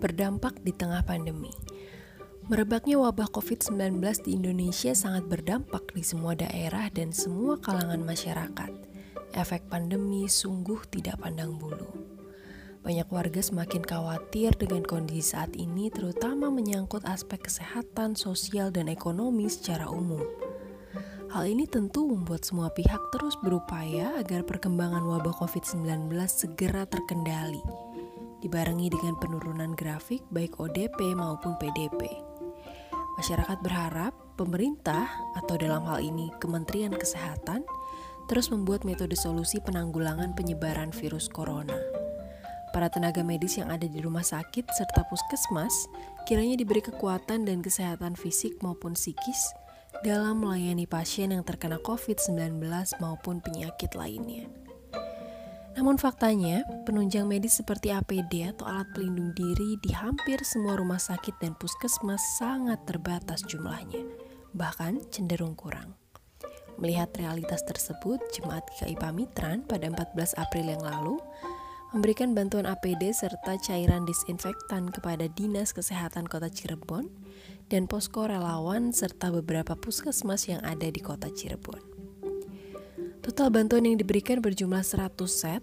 berdampak di tengah pandemi. Merebaknya wabah COVID-19 di Indonesia sangat berdampak di semua daerah dan semua kalangan masyarakat. Efek pandemi sungguh tidak pandang bulu. Banyak warga semakin khawatir dengan kondisi saat ini, terutama menyangkut aspek kesehatan, sosial, dan ekonomi secara umum. Hal ini tentu membuat semua pihak terus berupaya agar perkembangan wabah COVID-19 segera terkendali, dibarengi dengan penurunan grafik baik ODP maupun PDP. Masyarakat berharap pemerintah atau dalam hal ini Kementerian Kesehatan terus membuat metode solusi penanggulangan penyebaran virus corona. Para tenaga medis yang ada di rumah sakit serta puskesmas kiranya diberi kekuatan dan kesehatan fisik maupun psikis dalam melayani pasien yang terkena COVID-19 maupun penyakit lainnya. Namun faktanya, penunjang medis seperti APD atau alat pelindung diri di hampir semua rumah sakit dan puskesmas sangat terbatas jumlahnya, bahkan cenderung kurang. Melihat realitas tersebut, Jemaat GKI Pamitran pada 14 April yang lalu memberikan bantuan APD serta cairan disinfektan kepada Dinas Kesehatan Kota Cirebon dan posko relawan serta beberapa puskesmas yang ada di Kota Cirebon. Total bantuan yang diberikan berjumlah 100 set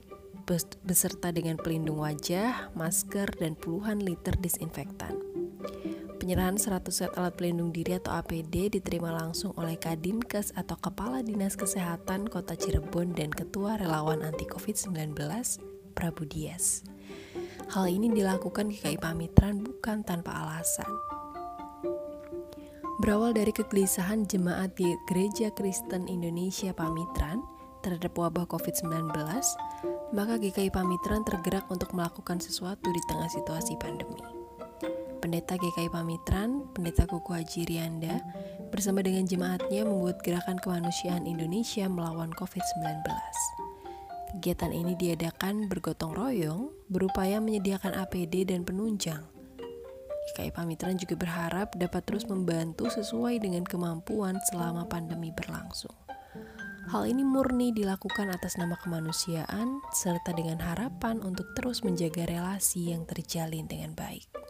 beserta dengan pelindung wajah, masker, dan puluhan liter disinfektan. Penyerahan 100 set alat pelindung diri atau APD diterima langsung oleh Kadinkes atau Kepala Dinas Kesehatan Kota Cirebon dan Ketua Relawan Anti COVID-19, Prabu Dias. Hal ini dilakukan GKI Pamitran bukan tanpa alasan. Berawal dari kegelisahan jemaat di Gereja Kristen Indonesia Pamitran terhadap wabah COVID-19, maka GKI Pamitran tergerak untuk melakukan sesuatu di tengah situasi pandemi. Pendeta GKI Pamitran, Pendeta Kuku Haji Rianda, bersama dengan jemaatnya membuat gerakan kemanusiaan Indonesia melawan COVID-19. Kegiatan ini diadakan bergotong royong, berupaya menyediakan APD dan penunjang GKI Pamitran juga berharap dapat terus membantu sesuai dengan kemampuan selama pandemi berlangsung. Hal ini murni dilakukan atas nama kemanusiaan serta dengan harapan untuk terus menjaga relasi yang terjalin dengan baik.